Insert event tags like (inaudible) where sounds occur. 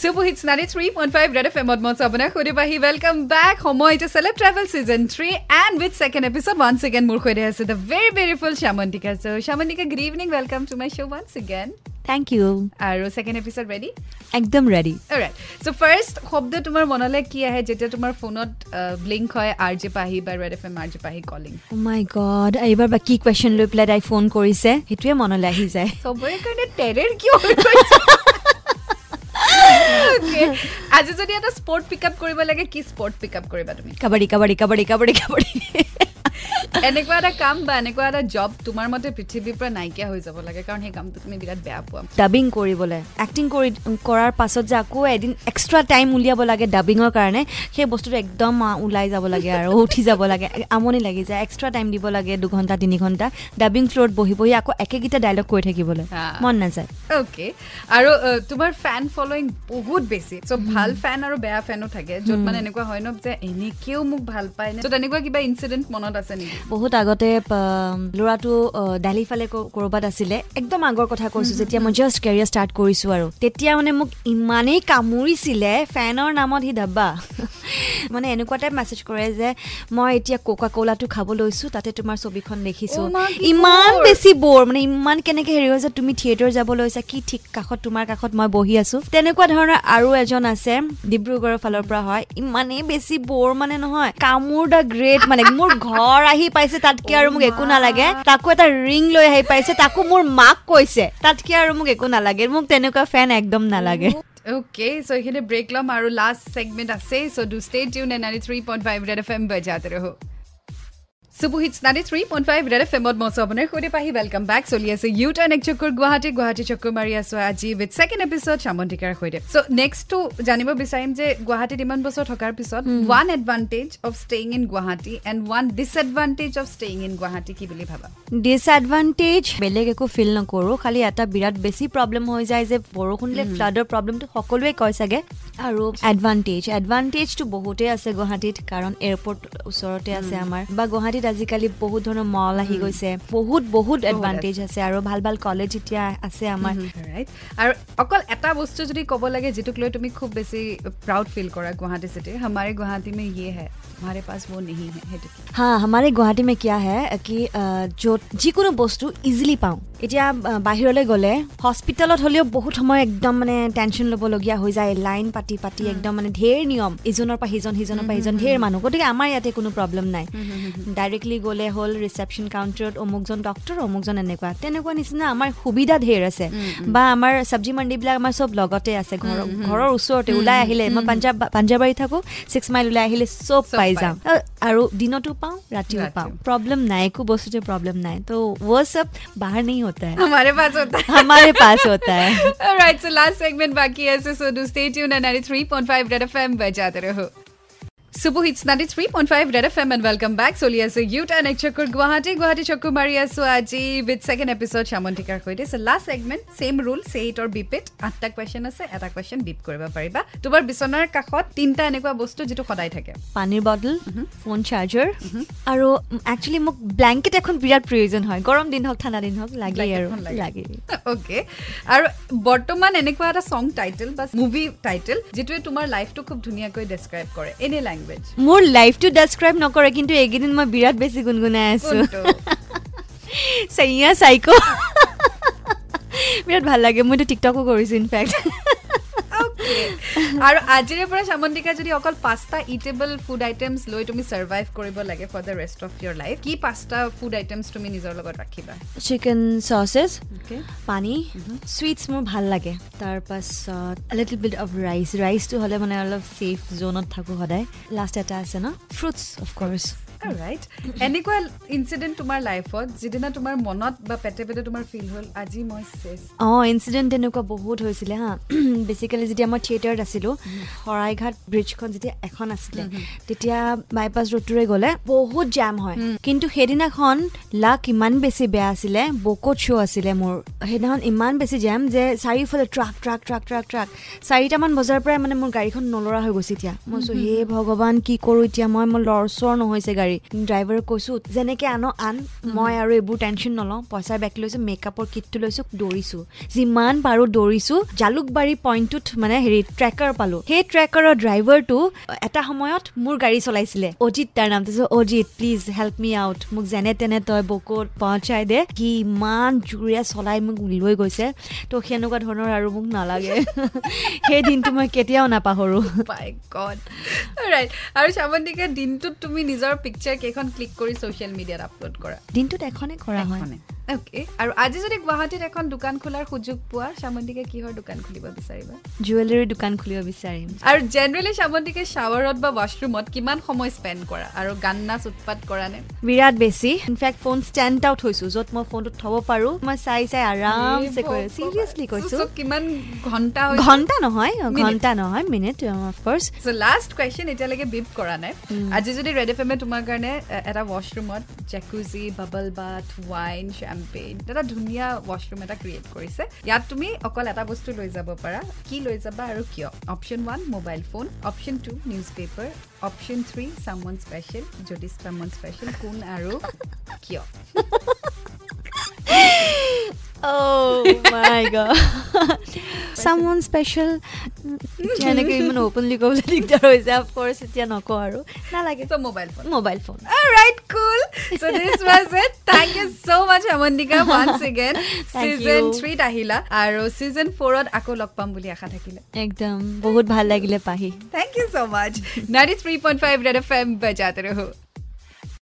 Super hits ninety three point five Red F এমত মই আপোনাক সুধিব আহি ৱেলকাম বেক সময় এতিয়া celeb travel season three and with second episode one second মোৰ সৈতে আছে the very beautiful Shyamantika so' Shyamantika good evening welcome to my show' one second thank you আৰু ছেকেণ্ড এপিছড ৰেডি একদম ready right so first শব্দ তোমাৰ মনলৈ কি আহে যেতিয়া তোমাৰ ফোনত ব্লিংক হয় আৰ জে পাহি বা Red F M R J Pahi calling my god এইবাৰ বা কি কুৱেশ্যন লৈ পেলাই তাই ফোন কৰিছে সেইটোৱে মনলৈ আহি যায় চবৰে কাৰণে টেৰেৰ কিয়. আজি যদি এটা স্পৰ্ট পিক আপ কৰিব লাগে কি স্পৰ্ট পিক আপ কৰিবা তুমি? কাবাডী কাবাডী কাবাডী কাবাডী কাবাডী। এনেকুৱা এটা কাম বা এনেকুৱা এটা জব তোমাৰ মতে পৃথিৱীৰ পৰা নাইকিয়া হৈ যাব লাগে কাৰণ সেই কামটো তুমি বিৰাট বেয়া পোৱা। ডাবিং কৰিবলৈ এক্টিং কৰি কৰাৰ পাছত যে আকৌ এদিন এক্সট্ৰা টাইম উলিয়াব লাগে ডাবিঙৰ কাৰণে সেই বস্তুটো একদম ওলাই যাব লাগে আৰু উঠি যাব লাগে আমনি লাগি যায়। এক্সট্ৰা টাইম দিব লাগে দুঘণ্টা তিনি ঘণ্টা ডাবিং ফ্ল'ৰত বহি বহি আকৌ একেকেইটা ডাইলগ কৈ থাকিবলৈ। মন নাযায়। অ'কে আৰু তোমাৰ ফেন ফলোয়িং বহুত বেছি চ' ভাল ফেন আৰু বেয়া ফেনো থাকে য'ত মানে এনেকুৱা হয় ন যে এনেকেও মোক ভাল পায় নে ত' তেনেকুৱা কিবা ইনচিডেণ্ট মনত আছে নেকি? বহুত আগতে ল'ৰাটো অ, দিল্লী ফালে ক'ৰবাত আছিলে। একদম আগৰ কথা কৈছোঁ যেতিয়া মই জাষ্ট কেৰিয়াৰ ষ্টাৰ্ট কৰিছোঁ আৰু। তেতিয়া মানে মোক ইমানেই কামুৰিছিলে ফেনৰ নামত সি ডাব্বা (laughs) মানে এনেকুৱা টাইপ মেছেজ কৰে যে মই এতিয়া কোকা ক'লাটো খাব লৈছোঁ তাতে তোমাৰ ছবিখন দেখিছোঁ। ইমান। বেছি বৰ মানে ইমান কেনেকে হেৰি হৈছে তুমি থিয়েটাৰ যাব লৈছা কি ঠিক কাষত তোমাৰ কাষত মই বহি আছোঁ? তেনেকুৱা ধৰণৰ আৰু এজন আছে ডিব্ৰুগড়ৰ ফালৰ পৰা হয় ইমানেই বেছি বৰ মানে নহয় কামোৰ দ্য গ্ৰেট মানে মোৰ ঘৰ আহি পাইছে তাতকে আৰু মোক একো নালাগে তাকো এটা ৰিং লৈ আহি পাইছে তাকো মোৰ মাক কৈছে তাতকে আৰু মোক একো নালাগে মোক তেনেকুৱা ফেন একদম নালাগে। অ'কে চ' এইখিনি ব্ৰেক ল'ম আৰু লাষ্ট ছেগমেণ্ট আছে so' do stay tune and ninety three point five F M বজাতে ৰহো super hits ninety three point five Red F এমত মই আপোনাৰ সৈতে পাহি ৱেলকাম বেক চলি আছে ইউ টাৰ্ণ এক চকুৰ গুৱাহাটী গুৱাহাটী চকুৰ মাৰি আছো আজি উইথ ছেকেণ্ড এপিছড চামন্তিকাৰ সৈতে চ' নেক্সটটো জানিব বিচাৰিম যে গুৱাহাটীত ইমান বছৰ থকাৰ পিছত one advantage of staying in Guwahati and one disadvantage of staying in Guwahati কি বুলি ভাবা ডিছএডভান্টেজ বেলেগ একো ফিল নকৰোঁ খালি এটা বিৰাট বেছি প্ৰব্লেম হৈ যায় যে বৰষুণ দিলে ফ্লাডৰ প্ৰব্লেমটো সকলোৱে কয় চাগে আৰু এডভান্টেজ এডভান্টেজটো বহুতেই আছে গুৱাহাটীত কাৰণ এয়াৰপৰ্ট ওচৰতে আছে আমাৰ বা গুৱাহাটীত আজিকালি বহুত ধৰণৰ মল আহি গৈছে বহুত বহুত এডভান্টেজ আছে আৰু ভাল ভাল কলেজ এতিয়া আছে আমাৰ ৰাইট আৰু অকল এটা বস্তু যদি ক'ব লাগে যিটোক লৈ তুমি খুব বেছি প্ৰাউড ফিল কৰা গুৱাহাটী চিটিৰ हमारे গুৱাহাটী में ये है हमारे पास वो नहीं है সেইটো কি হা हमारे গুৱাহাটী में क्या है कि अ, য'ত যিকোনো বস্তু ইজিলি পাওঁ এতিয়া আ, বাহিৰলৈ গ'লে হস্পিটেলত হ'লেও বহুত সময় একদম মানে টেনশ্যন ল'বলগীয়া হৈ যায় লাইন পাতি পাতি একদম মানে ঢেৰ নিয়ম ইজনৰ পৰা সিজন সিজনৰ পৰা সিজন ঢেৰ মানুহ গতিকে আমাৰ ইয়াতে কোনো প্ৰব্লেম নাই ডাইৰেক্টলি গ'লে হ'ল ৰিচেপশ্যন কাউণ্টাৰত অমুকজন ডক্টৰ অমুকজন এনেকুৱা তেনেকুৱা নিচিনা আমাৰ সুবিধা ঢেৰ আছে বা আমাৰ চব্জি মণ্ডিবিলাক আমাৰ চব লগতে আছে ঘৰৰ ঘৰৰ ওচৰতে ওলাই আহিলে মই পাঞ্জাব পাঞ্জাবাৰী থাকোঁ ছিক্স মাইল ওলাই আহিলে চব চব পাই পায়। যাওঁ আ- আৰু দিনতো পাওঁ ৰাতিও ৰাতিও। পাওঁ प्रॉब्लम ना है को बस्तु प्रॉब्लम ना है तो वो सब बाहर नहीं होता है हमारे पास होता है हमारे पास होता है Alright, (laughs) so last segment बाकी है so, so do stay tuned and 93.5 Red FM बजाते रहो Super Hits 93.5 Red FM and welcome back. চলি আছে ইউ টাৰ্ণ এক চকুৰ গুৱাহাটী গুৱাহাটী চকু মাৰি আছো আজি উইথ ছেকেণ্ড এপিছড শ্যামন্তিকাৰ সৈতে so' last segment same rule চেইটৰ বিপিট আঠটা কুৱেশ্যন আছে এটা কুৱেশ্যন বিপ কৰিব পাৰিবা। তোমাৰ বিচনাৰ কাষত তিনিটা এনেকুৱা বস্তু যিটো সদায় থাকে। পানীৰ বটল ফোন চাৰ্জাৰ আৰু একচুৱেলি মোক ব্লেংকেট এখন বিৰাট প্ৰয়োজন হয়। গৰম দিন হওক ঠাণ্ডা দিন হওক লাগে আৰু। Blanket খন লাগে। লাগে অ'কে আৰু বৰ্তমান এনেকুৱা এটা চং টাইটেল বা মুভি টাইটেল যিটোৱে তোমাৰ লাইফটো খুব ধুনীয়াকৈ ডেছক্ৰাইব কৰে। এনি লেংগুৱেজ মোৰ লাইফটো ডেছক্ৰাইব নকৰে কিন্তু এইকেইদিন মই বিৰাট বেছি গুণগুণাই আছো। (laughs) চাইয়া চাইকো। বিৰাট ভাল লাগে মইতো টিকটকো কৰিছোঁ ইনফেক্ট. আৰু আজিৰে পৰা চামন্তিকা যদি অকল পাঁচটা ইটেবল ফুড আইটেমছ লৈ তুমি ছাৰ্ভাইভ কৰিব লাগে for the rest of your life কি পাঁচটা ফুড আইটেমছ তুমি নিজৰ লগত ৰাখিবা? চিকেন অ'কে পানী চুইটছ মোৰ ভাল লাগে। তাৰপাছত লিটল বিট অফ ৰাইচ ৰাইচটো হ'লে মানে অলপ ছেফ জ'নত থাকোঁ সদায়। লাষ্ট এটা আছে ন? ফ্ৰুটছ অফক'ৰ্চ ৰাইট এনেকুৱা ইনচিডেণ্ট তোমাৰ লাইফত যিদিনা তোমাৰ মনত বা পেটে পেটে তোমাৰ ফিল হ'ল আজি মই অঁ ইনচিডেণ্ট তেনেকুৱা বহুত হৈছিলে হা। বেচিকেলি যেতিয়া মই থিয়েটাৰত আছিলোঁ শৰাইঘাট ব্ৰিজখন যেতিয়া এখন আছিলে তেতিয়া বাইপাছ ৰোডটোৰে গ'লে বহুত জাম হয়। কিন্তু সেইদিনাখন লাক ইমান বেছি বেয়া আছিলে বকত শ্ব' আছিলে মোৰ। সেইদিনাখন ইমান বেছি জাম যে চাৰিওফালে truck truck truck truck truck চাৰিটামান বজাৰ পৰাই মানে মোৰ গাড়ীখন নলৰা হৈ গৈছে এতিয়া। মই কৈছোঁ হে ভগৱান কি কৰোঁ এতিয়া? মই মোৰ লৰচৰ নহৈছে গাড়ী গাড়ী ড্ৰাইভাৰক কৈছো যেনেকে আন আন। মই আৰু এইবোৰ টেনশ্যন নলওঁ। পইচাৰ বেগ লৈছো মেকআপৰ কিটটো লৈছো দৌৰিছো। যিমান পাৰো দৌৰিছো জালুকবাৰী পইণ্টটোত মানে হেৰি ট্ৰেকাৰ পালো। সেই ট্ৰেকাৰৰ ড্ৰাইভাৰটো এটা সময়ত মোৰ গাড়ী চলাইছিলে। অজিত তাৰ নামটো কৈছো, Ajit please help me out মোক যেনে তেনে তই বকত পਹੁঁচাই দে। সি ইমান জোৰে চলাই মোক লৈ গৈছে। তো সেনেকুৱা ধৰণৰ আৰু মোক নালাগে। (laughs) (laughs) সেই দিনটো মই কেতিয়াও নাপাহৰোঁ। ৰাইট আৰু চামন্তিকা দিনটোত তুমি নিজৰ পিকচাৰ কেইখন ক্লিক কৰি ছ'চিয়েল মিডিয়াত আপলোড কৰা? দিনটোত এখনে কৰা হয়। অ'কে আৰু আজি যদি গুৱাহাটীত এখন দোকান খোলাৰ সুযোগ পোৱা চামন্তিকে কিহৰ দোকান খুলিব বিচাৰিবা? জুৱেলাৰী দোকান খুলিব বিচাৰিম। আৰু জেনেৰেলি চামন্তিকে শ্বাৱাৰত বা ৱাছৰুমত কিমান সময় স্পেণ্ড কৰা? আৰু গান নাচ উৎপাত কৰা নে? বিৰাট বেছি। ইনফেক্ট ফোন ষ্টেণ্ড আউট হৈছো য'ত মই ফোনটোত থ'ব পাৰোঁ। মই চাই চাই আৰামছে কৰি চিৰিয়াছলি কৈছো। কিমান ঘণ্টা ঘণ্টা নহয় ঘণ্টা নহয় minute of course so' last question এতিয়ালৈকে বিপ কৰা নাই। আজি যদি ৰেড এফ এমে তোমাৰ কাৰণে এটা ৱাছৰুমত jacuzzi bubble bath wine champagne এটা ধুনীয়া ৱাছৰুম এটা ক্ৰিয়েট কৰিছে। ইয়াত তুমি অকল এটা বস্তু লৈ যাব পাৰা। কি লৈ যাবা আৰু কিয়? Option one mobile phone option two newspaper option three someone special যদি চামন স্পেচিয়েল কোন আৰু কিয়? Oh god. Someone special? এনেকৈ ইমান অ'পেনলি ক'বলৈ দিগদাৰ হৈছে অফক'ৰ্চ এতিয়া নকওঁ আৰু। নালাগে। Mobile phone mobile phone cool. so this was it thank you so much amandika once again season 3 tahila aro season 4 at ako lok pam buli akha thakile ekdam bahut bhal lagile pahi thank you so much 93.5 red fm bajate raho